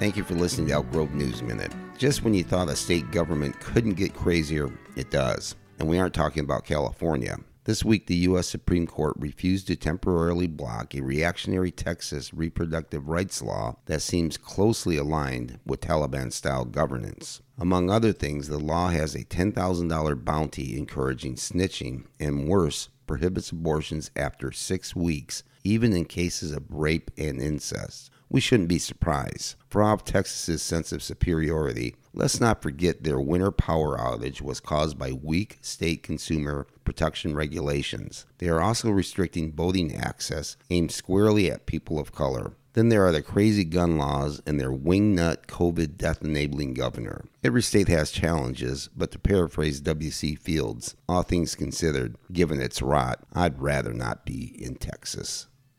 Thank you for listening to Elk Grove News Minute. Just when you thought a state government couldn't get crazier, it does. And we aren't talking about California. This week, the U.S. Supreme Court refused to temporarily block a reactionary Texas reproductive rights law that seems closely aligned with Taliban style governance. Among other things, the law has a $10,000 bounty encouraging snitching and worse, prohibits abortions after six weeks, even in cases of rape and incest. We shouldn't be surprised. For all of Texas's sense of superiority, let's not forget their winter power outage was caused by weak state consumer protection regulations. They are also restricting voting access aimed squarely at people of color. Then there are the crazy gun laws and their wingnut COVID death enabling governor. Every state has challenges, but to paraphrase W.C. Fields, all things considered, given its rot, I'd rather not be in Texas.